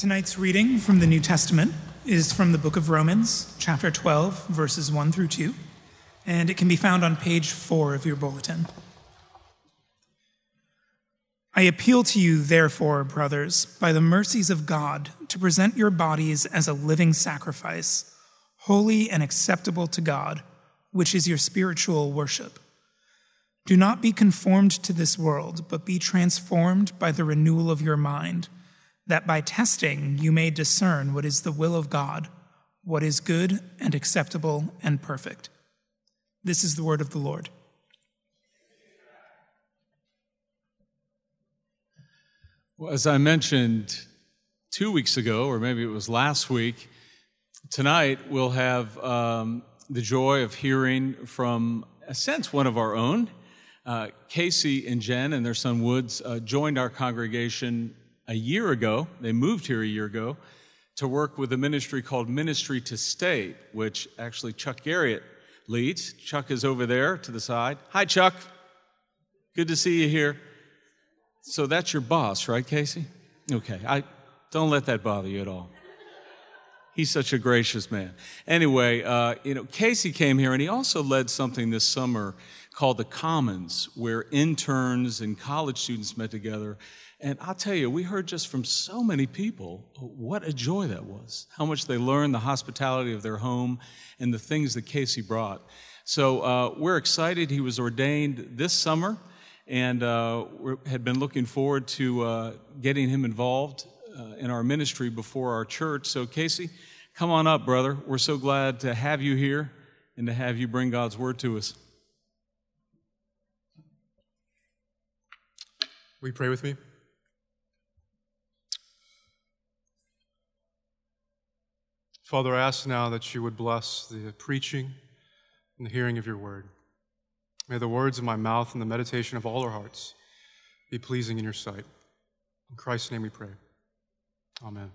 Tonight's reading from the New Testament is from the book of Romans, chapter 12, verses 1 through 2, and it can be found on page 4 of your bulletin. I appeal to you, therefore, brothers, by the mercies of God, to present your bodies as a living sacrifice, holy and acceptable to God, which is your spiritual worship. Do not be conformed to this world, but be transformed by the renewal of your mind that by testing you may discern what is the will of God, what is good and acceptable and perfect. This is the word of the Lord. Well, as I mentioned two weeks ago, or maybe it was last week, tonight we'll have um, the joy of hearing from, a sense, one of our own. Uh, Casey and Jen and their son Woods uh, joined our congregation a year ago, they moved here a year ago, to work with a ministry called Ministry to State, which actually Chuck Garriott leads. Chuck is over there to the side. Hi, Chuck. Good to see you here. So that's your boss, right, Casey? Okay. I don't let that bother you at all. He's such a gracious man. Anyway, uh, you know, Casey came here and he also led something this summer called the Commons, where interns and college students met together and I'll tell you, we heard just from so many people what a joy that was, how much they learned, the hospitality of their home, and the things that Casey brought. So uh, we're excited. He was ordained this summer and uh, had been looking forward to uh, getting him involved uh, in our ministry before our church. So, Casey, come on up, brother. We're so glad to have you here and to have you bring God's word to us. Will you pray with me? Father, I ask now that you would bless the preaching and the hearing of your word. May the words of my mouth and the meditation of all our hearts be pleasing in your sight. In Christ's name we pray. Amen.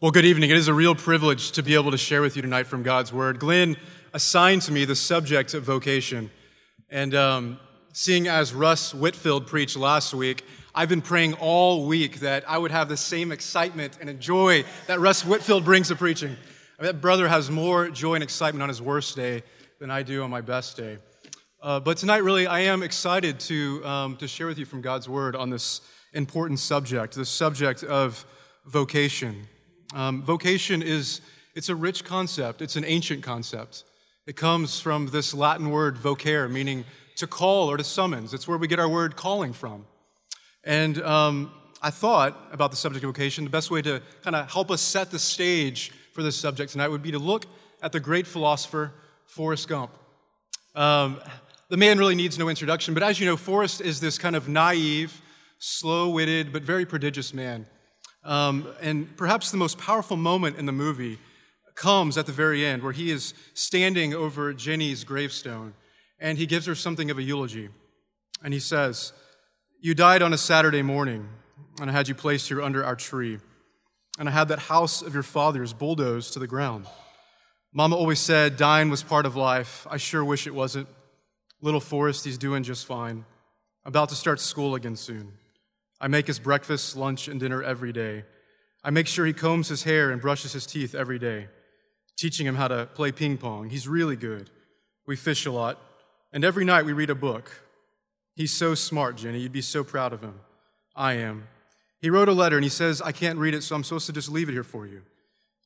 Well, good evening. It is a real privilege to be able to share with you tonight from God's Word. Glenn assigned to me the subject of vocation. And um, seeing as Russ Whitfield preached last week, I've been praying all week that I would have the same excitement and joy that Russ Whitfield brings to preaching. That brother has more joy and excitement on his worst day than I do on my best day. Uh, but tonight, really, I am excited to, um, to share with you from God's Word on this important subject, the subject of vocation. Um, vocation is it's a rich concept. It's an ancient concept. It comes from this Latin word vocare, meaning to call or to summons. It's where we get our word calling from. And um, I thought about the subject of vocation, the best way to kind of help us set the stage for this subject tonight would be to look at the great philosopher Forrest Gump. Um, the man really needs no introduction, but as you know, Forrest is this kind of naive, slow witted, but very prodigious man. Um, and perhaps the most powerful moment in the movie comes at the very end, where he is standing over Jenny's gravestone and he gives her something of a eulogy. And he says, you died on a Saturday morning, and I had you placed here under our tree. And I had that house of your father's bulldozed to the ground. Mama always said dying was part of life. I sure wish it wasn't. Little Forrest, he's doing just fine. About to start school again soon. I make his breakfast, lunch, and dinner every day. I make sure he combs his hair and brushes his teeth every day, teaching him how to play ping pong. He's really good. We fish a lot, and every night we read a book. He's so smart, Jenny. You'd be so proud of him. I am. He wrote a letter and he says, I can't read it, so I'm supposed to just leave it here for you.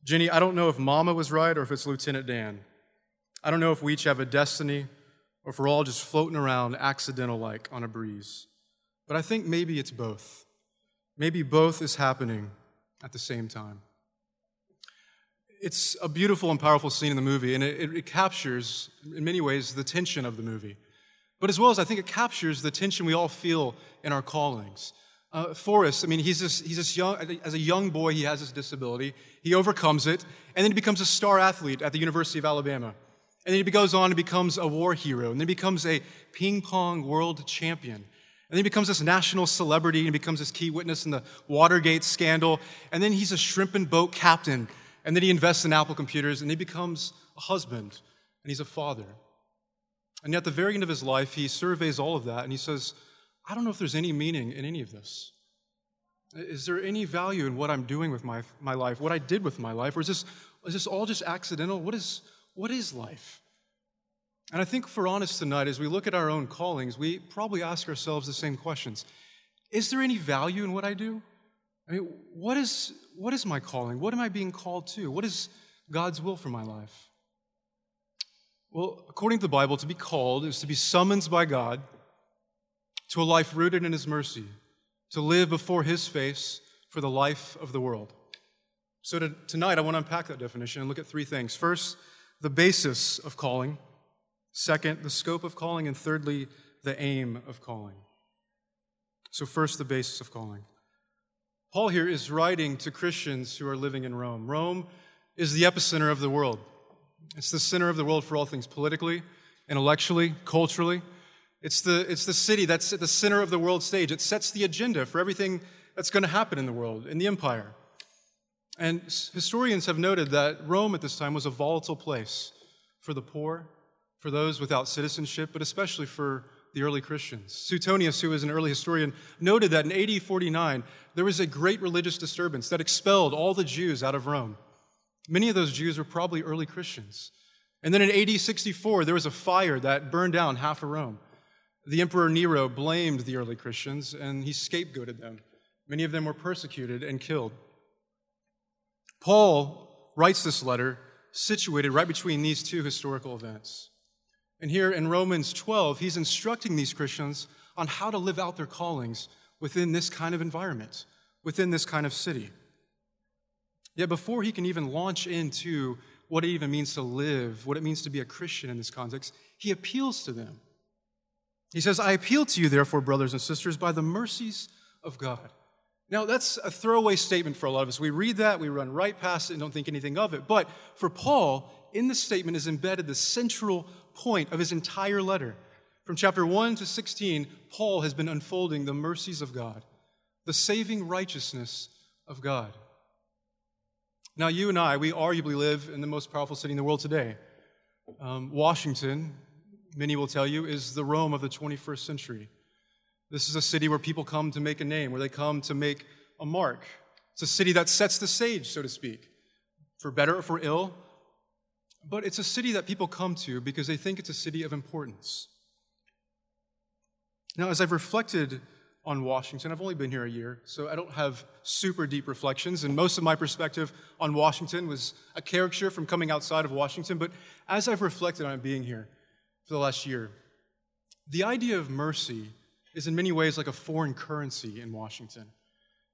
Jenny, I don't know if Mama was right or if it's Lieutenant Dan. I don't know if we each have a destiny or if we're all just floating around accidental like on a breeze. But I think maybe it's both. Maybe both is happening at the same time. It's a beautiful and powerful scene in the movie, and it, it captures, in many ways, the tension of the movie but as well as I think it captures the tension we all feel in our callings. Uh, Forrest, I mean, he's this, he's this young, as a young boy, he has this disability. He overcomes it, and then he becomes a star athlete at the University of Alabama. And then he goes on and becomes a war hero, and then he becomes a ping pong world champion. And then he becomes this national celebrity and becomes this key witness in the Watergate scandal. And then he's a shrimp and boat captain. And then he invests in Apple computers and he becomes a husband and he's a father. And at the very end of his life, he surveys all of that and he says, I don't know if there's any meaning in any of this. Is there any value in what I'm doing with my, my life, what I did with my life? Or is this, is this all just accidental? What is, what is life? And I think for honest tonight, as we look at our own callings, we probably ask ourselves the same questions. Is there any value in what I do? I mean, what is, what is my calling? What am I being called to? What is God's will for my life? Well, according to the Bible, to be called is to be summoned by God to a life rooted in His mercy, to live before His face for the life of the world. So to, tonight, I want to unpack that definition and look at three things. First, the basis of calling. Second, the scope of calling. And thirdly, the aim of calling. So, first, the basis of calling. Paul here is writing to Christians who are living in Rome. Rome is the epicenter of the world. It's the center of the world for all things politically, intellectually, culturally. It's the, it's the city that's at the center of the world stage. It sets the agenda for everything that's going to happen in the world, in the empire. And historians have noted that Rome at this time was a volatile place for the poor, for those without citizenship, but especially for the early Christians. Suetonius, who was an early historian, noted that in AD 49, there was a great religious disturbance that expelled all the Jews out of Rome. Many of those Jews were probably early Christians. And then in AD 64, there was a fire that burned down half of Rome. The Emperor Nero blamed the early Christians and he scapegoated them. Many of them were persecuted and killed. Paul writes this letter situated right between these two historical events. And here in Romans 12, he's instructing these Christians on how to live out their callings within this kind of environment, within this kind of city. Yet before he can even launch into what it even means to live, what it means to be a Christian in this context, he appeals to them. He says, I appeal to you, therefore, brothers and sisters, by the mercies of God. Now, that's a throwaway statement for a lot of us. We read that, we run right past it, and don't think anything of it. But for Paul, in this statement is embedded the central point of his entire letter. From chapter 1 to 16, Paul has been unfolding the mercies of God, the saving righteousness of God. Now, you and I, we arguably live in the most powerful city in the world today. Um, Washington, many will tell you, is the Rome of the 21st century. This is a city where people come to make a name, where they come to make a mark. It's a city that sets the stage, so to speak, for better or for ill. But it's a city that people come to because they think it's a city of importance. Now, as I've reflected on Washington. I've only been here a year, so I don't have super deep reflections, and most of my perspective on Washington was a caricature from coming outside of Washington. But as I've reflected on being here for the last year, the idea of mercy is in many ways like a foreign currency in Washington.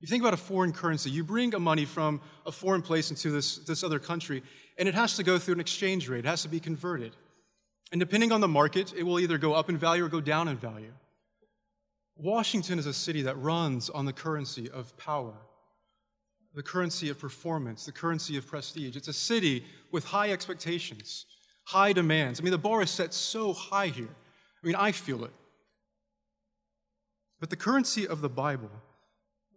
You think about a foreign currency, you bring a money from a foreign place into this, this other country, and it has to go through an exchange rate, it has to be converted. And depending on the market, it will either go up in value or go down in value. Washington is a city that runs on the currency of power, the currency of performance, the currency of prestige. It's a city with high expectations, high demands. I mean, the bar is set so high here. I mean, I feel it. But the currency of the Bible,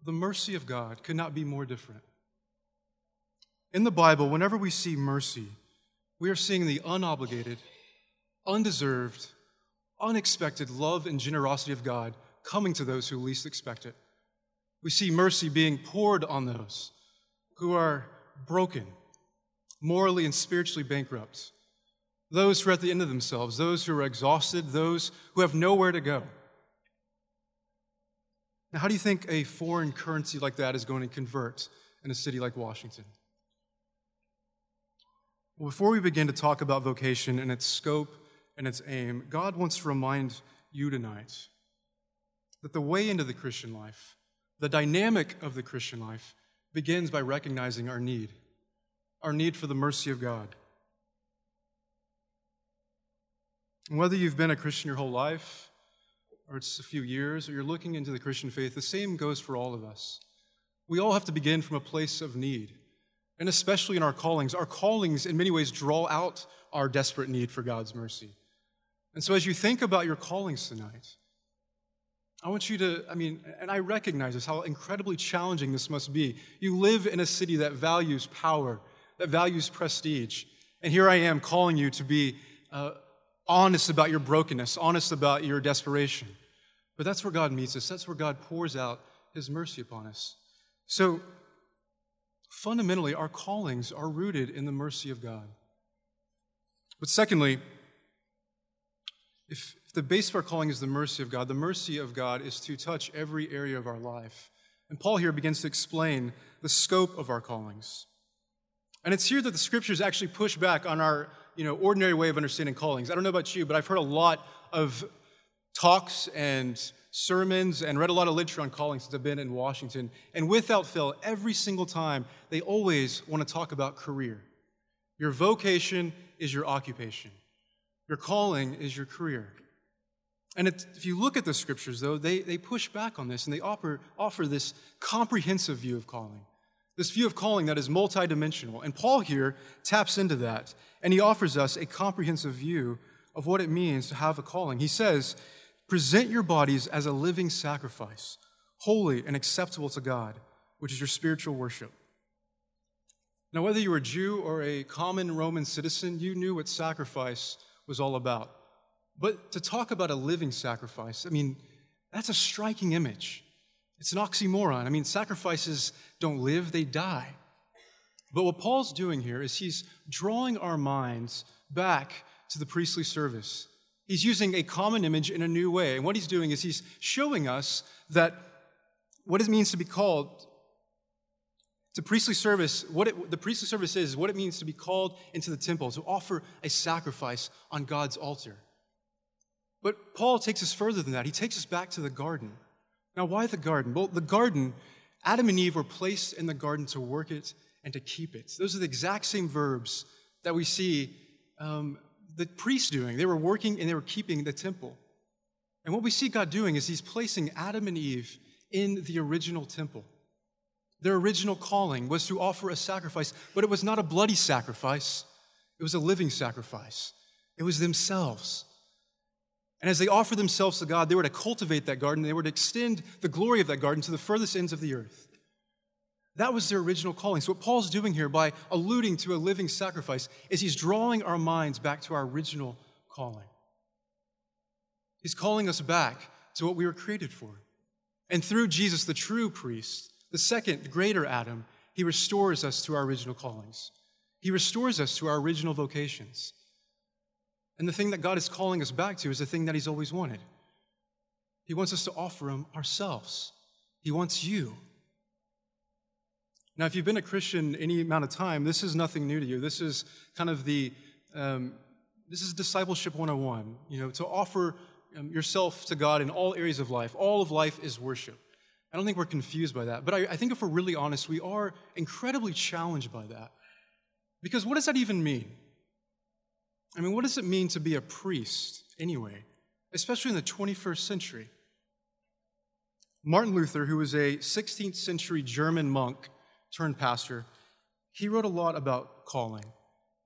the mercy of God, could not be more different. In the Bible, whenever we see mercy, we are seeing the unobligated, undeserved, unexpected love and generosity of God coming to those who least expect it. We see mercy being poured on those who are broken, morally and spiritually bankrupt, those who are at the end of themselves, those who are exhausted, those who have nowhere to go. Now, how do you think a foreign currency like that is going to convert in a city like Washington? Well, before we begin to talk about vocation and its scope and its aim, God wants to remind you tonight that the way into the Christian life, the dynamic of the Christian life, begins by recognizing our need, our need for the mercy of God. And whether you've been a Christian your whole life, or it's a few years, or you're looking into the Christian faith, the same goes for all of us. We all have to begin from a place of need. And especially in our callings, our callings in many ways draw out our desperate need for God's mercy. And so as you think about your callings tonight, I want you to, I mean, and I recognize this, how incredibly challenging this must be. You live in a city that values power, that values prestige. And here I am calling you to be uh, honest about your brokenness, honest about your desperation. But that's where God meets us. That's where God pours out his mercy upon us. So, fundamentally, our callings are rooted in the mercy of God. But secondly, if, if the base of our calling is the mercy of God, the mercy of God is to touch every area of our life. And Paul here begins to explain the scope of our callings. And it's here that the scriptures actually push back on our you know, ordinary way of understanding callings. I don't know about you, but I've heard a lot of talks and sermons and read a lot of literature on callings since I've been in Washington. And without fail, every single time, they always want to talk about career. Your vocation is your occupation, your calling is your career. And if you look at the scriptures, though, they, they push back on this and they offer, offer this comprehensive view of calling, this view of calling that is multidimensional. And Paul here taps into that and he offers us a comprehensive view of what it means to have a calling. He says, Present your bodies as a living sacrifice, holy and acceptable to God, which is your spiritual worship. Now, whether you were a Jew or a common Roman citizen, you knew what sacrifice was all about. But to talk about a living sacrifice, I mean, that's a striking image. It's an oxymoron. I mean, sacrifices don't live, they die. But what Paul's doing here is he's drawing our minds back to the priestly service. He's using a common image in a new way. And what he's doing is he's showing us that what it means to be called to priestly service, what it, the priestly service is, what it means to be called into the temple, to offer a sacrifice on God's altar. But Paul takes us further than that. He takes us back to the garden. Now, why the garden? Well, the garden, Adam and Eve were placed in the garden to work it and to keep it. Those are the exact same verbs that we see um, the priests doing. They were working and they were keeping the temple. And what we see God doing is He's placing Adam and Eve in the original temple. Their original calling was to offer a sacrifice, but it was not a bloody sacrifice, it was a living sacrifice. It was themselves. And as they offered themselves to God, they were to cultivate that garden, they were to extend the glory of that garden to the furthest ends of the earth. That was their original calling. So, what Paul's doing here by alluding to a living sacrifice is he's drawing our minds back to our original calling. He's calling us back to what we were created for. And through Jesus, the true priest, the second, the greater Adam, he restores us to our original callings. He restores us to our original vocations. And the thing that God is calling us back to is the thing that He's always wanted. He wants us to offer Him ourselves, He wants you. Now, if you've been a Christian any amount of time, this is nothing new to you. This is kind of the, um, this is discipleship 101, you know, to offer um, yourself to God in all areas of life. All of life is worship. I don't think we're confused by that. But I, I think if we're really honest, we are incredibly challenged by that. Because what does that even mean? I mean, what does it mean to be a priest anyway, especially in the 21st century? Martin Luther, who was a 16th century German monk turned pastor, he wrote a lot about calling.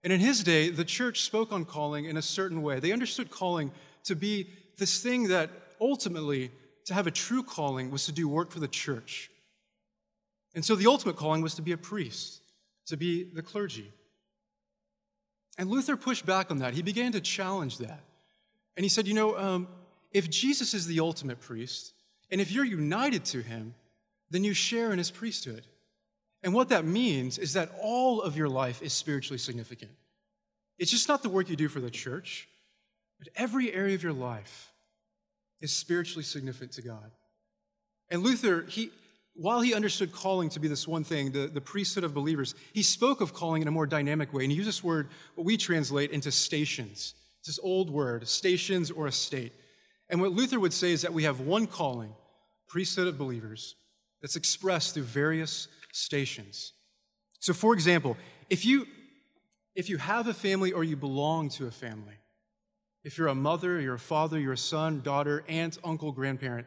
And in his day, the church spoke on calling in a certain way. They understood calling to be this thing that ultimately, to have a true calling, was to do work for the church. And so the ultimate calling was to be a priest, to be the clergy. And Luther pushed back on that. He began to challenge that. And he said, you know, um, if Jesus is the ultimate priest, and if you're united to him, then you share in his priesthood. And what that means is that all of your life is spiritually significant. It's just not the work you do for the church, but every area of your life is spiritually significant to God. And Luther, he, while he understood calling to be this one thing, the, the priesthood of believers, he spoke of calling in a more dynamic way. And he used this word, what we translate into stations. It's this old word, stations or a state. And what Luther would say is that we have one calling, priesthood of believers, that's expressed through various stations. So, for example, if you, if you have a family or you belong to a family, if you're a mother, you're a father, you're a son, daughter, aunt, uncle, grandparent,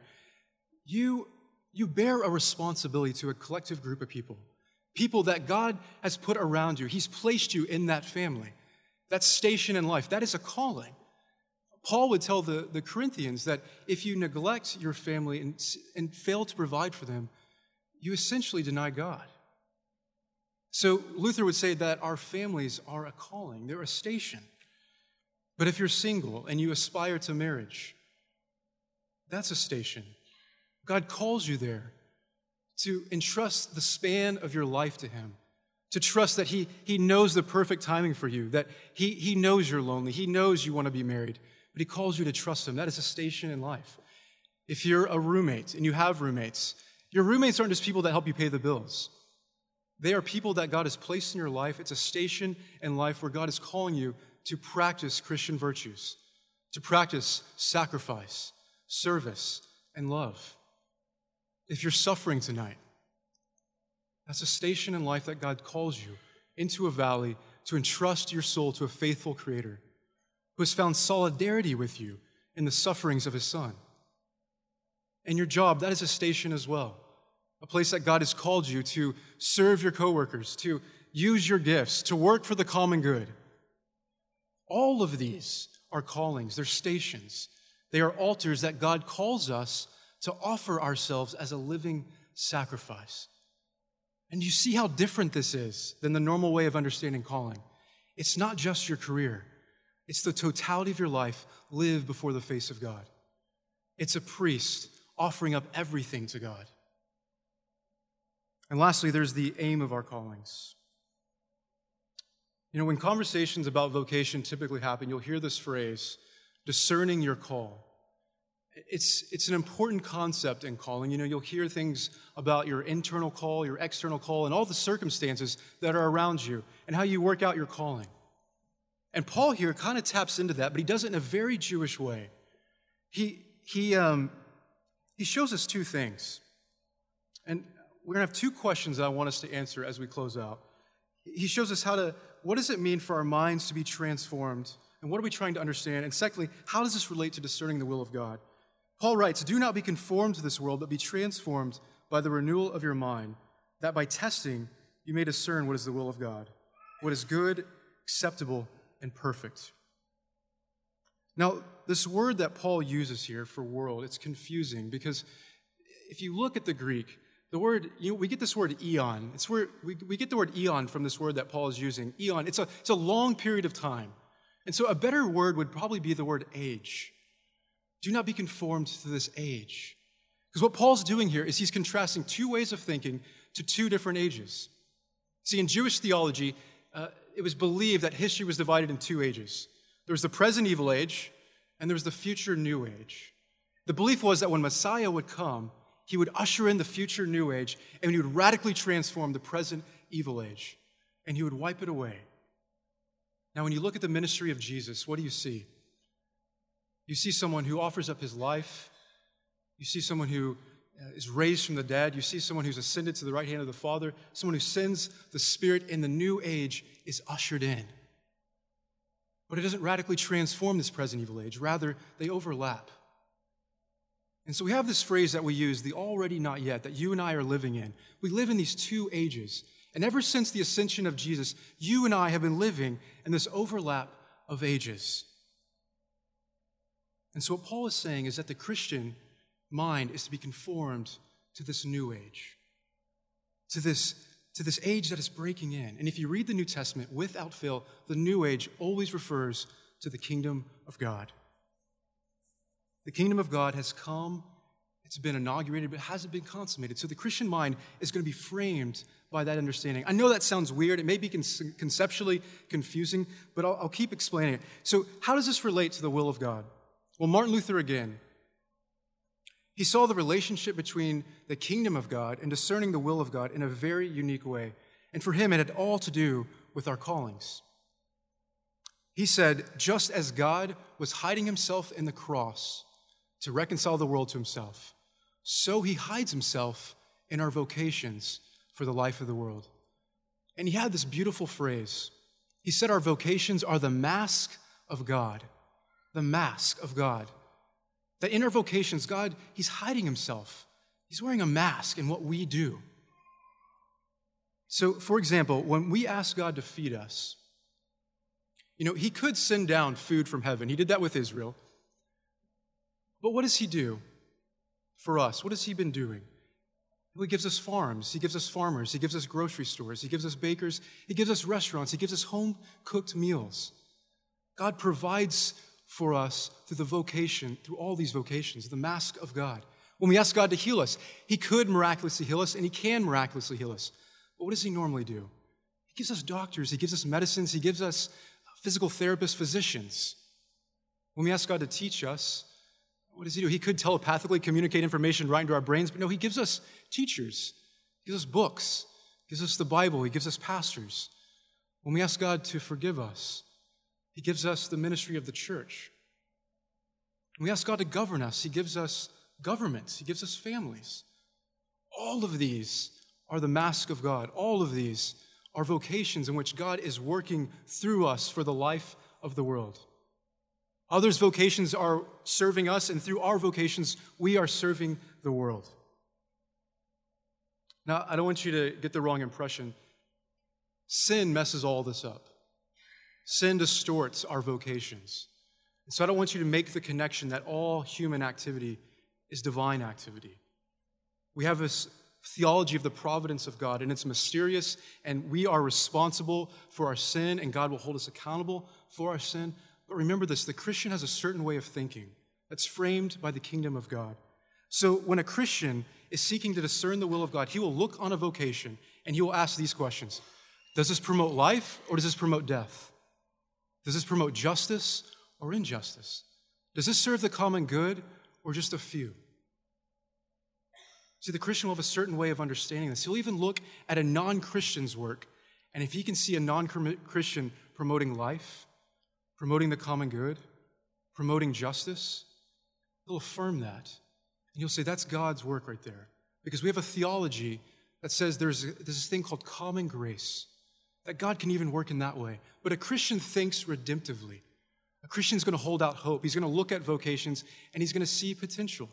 you you bear a responsibility to a collective group of people, people that God has put around you. He's placed you in that family, that station in life. That is a calling. Paul would tell the, the Corinthians that if you neglect your family and, and fail to provide for them, you essentially deny God. So Luther would say that our families are a calling, they're a station. But if you're single and you aspire to marriage, that's a station. God calls you there to entrust the span of your life to Him, to trust that He, he knows the perfect timing for you, that he, he knows you're lonely, He knows you want to be married, but He calls you to trust Him. That is a station in life. If you're a roommate and you have roommates, your roommates aren't just people that help you pay the bills. They are people that God has placed in your life. It's a station in life where God is calling you to practice Christian virtues, to practice sacrifice, service, and love. If you're suffering tonight, that's a station in life that God calls you into a valley to entrust your soul to a faithful Creator who has found solidarity with you in the sufferings of His Son. And your job, that is a station as well, a place that God has called you to serve your coworkers, to use your gifts, to work for the common good. All of these are callings, they're stations. They are altars that God calls us to offer ourselves as a living sacrifice. And you see how different this is than the normal way of understanding calling. It's not just your career, it's the totality of your life lived before the face of God. It's a priest offering up everything to God. And lastly, there's the aim of our callings. You know, when conversations about vocation typically happen, you'll hear this phrase discerning your call. It's, it's an important concept in calling. You know, you'll hear things about your internal call, your external call, and all the circumstances that are around you and how you work out your calling. And Paul here kind of taps into that, but he does it in a very Jewish way. He, he, um, he shows us two things. And we're going to have two questions that I want us to answer as we close out. He shows us how to, what does it mean for our minds to be transformed? And what are we trying to understand? And secondly, how does this relate to discerning the will of God? Paul writes, Do not be conformed to this world, but be transformed by the renewal of your mind, that by testing you may discern what is the will of God, what is good, acceptable, and perfect. Now, this word that Paul uses here for world, it's confusing because if you look at the Greek, the word, you know, we get this word eon. It's where we, we get the word eon from this word that Paul is using. Eon, it's a, it's a long period of time. And so a better word would probably be the word age. Do not be conformed to this age. Because what Paul's doing here is he's contrasting two ways of thinking to two different ages. See, in Jewish theology, uh, it was believed that history was divided in two ages there was the present evil age, and there was the future new age. The belief was that when Messiah would come, he would usher in the future new age, and he would radically transform the present evil age, and he would wipe it away. Now, when you look at the ministry of Jesus, what do you see? You see someone who offers up his life. You see someone who uh, raised from the dead. You see someone who's ascended to the right hand of the Father. Someone who sends the Spirit in the new age is ushered in. But it doesn't radically transform this present evil age, rather, they overlap. And so we have this phrase that we use, the already not yet, that you and I are living in. We live in these two ages. And ever since the ascension of Jesus, you and I have been living in this overlap of ages. And so, what Paul is saying is that the Christian mind is to be conformed to this new age, to this, to this age that is breaking in. And if you read the New Testament without fail, the new age always refers to the kingdom of God. The kingdom of God has come, it's been inaugurated, but hasn't been consummated. So the Christian mind is going to be framed by that understanding. I know that sounds weird. It may be conceptually confusing, but I'll, I'll keep explaining it. So, how does this relate to the will of God? Well, Martin Luther again, he saw the relationship between the kingdom of God and discerning the will of God in a very unique way. And for him, it had all to do with our callings. He said, just as God was hiding himself in the cross to reconcile the world to himself, so he hides himself in our vocations for the life of the world. And he had this beautiful phrase. He said, Our vocations are the mask of God the mask of God. That in our vocations, God, He's hiding Himself. He's wearing a mask in what we do. So, for example, when we ask God to feed us, you know, He could send down food from heaven. He did that with Israel. But what does He do for us? What has He been doing? He gives us farms, He gives us farmers, He gives us grocery stores, He gives us bakers, He gives us restaurants, He gives us home cooked meals. God provides for us through the vocation, through all these vocations, the mask of God. When we ask God to heal us, He could miraculously heal us and He can miraculously heal us. But what does He normally do? He gives us doctors, He gives us medicines, He gives us physical therapists, physicians. When we ask God to teach us, what does He do? He could telepathically communicate information right into our brains, but no, He gives us teachers, He gives us books, He gives us the Bible, He gives us pastors. When we ask God to forgive us, He gives us the ministry of the church. We ask God to govern us, He gives us governments, He gives us families. All of these are the mask of God. All of these are vocations in which God is working through us for the life of the world. Others' vocations are serving us, and through our vocations, we are serving the world. Now, I don't want you to get the wrong impression. Sin messes all this up. Sin distorts our vocations. And so I don't want you to make the connection that all human activity is divine activity. We have this theology of the providence of God, and it's mysterious, and we are responsible for our sin, and God will hold us accountable for our sin. But remember this the Christian has a certain way of thinking that's framed by the kingdom of God. So when a Christian is seeking to discern the will of God, he will look on a vocation and he will ask these questions Does this promote life or does this promote death? Does this promote justice or injustice? Does this serve the common good or just a few? See, the Christian will have a certain way of understanding this. He'll even look at a non Christian's work, and if he can see a non Christian promoting life, promoting the common good, promoting justice, he'll affirm that. And you'll say, that's God's work right there. Because we have a theology that says there's, there's this thing called common grace, that God can even work in that way. But a Christian thinks redemptively. A Christian's going to hold out hope. He's going to look at vocations and he's going to see potential.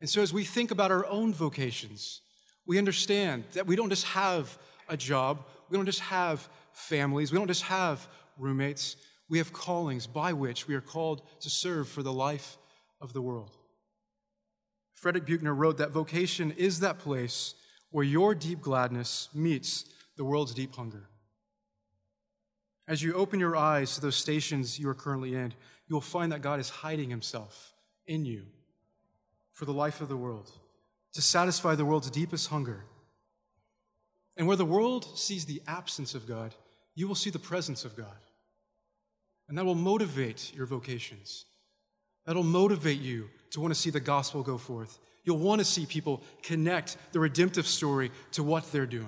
And so, as we think about our own vocations, we understand that we don't just have a job, we don't just have families, we don't just have roommates, we have callings by which we are called to serve for the life of the world. Frederick Buechner wrote that vocation is that place where your deep gladness meets the world's deep hunger. As you open your eyes to those stations you are currently in, you will find that God is hiding himself in you for the life of the world, to satisfy the world's deepest hunger. And where the world sees the absence of God, you will see the presence of God. And that will motivate your vocations. That'll motivate you to want to see the gospel go forth. You'll want to see people connect the redemptive story to what they're doing.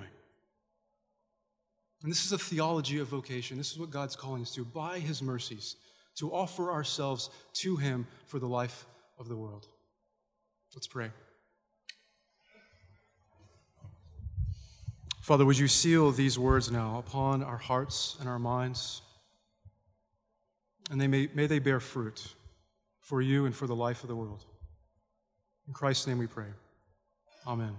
And this is a theology of vocation. This is what God's calling us to, by His mercies, to offer ourselves to Him for the life of the world. Let's pray. Father, would you seal these words now upon our hearts and our minds? And they may, may they bear fruit for you and for the life of the world. In Christ's name we pray. Amen.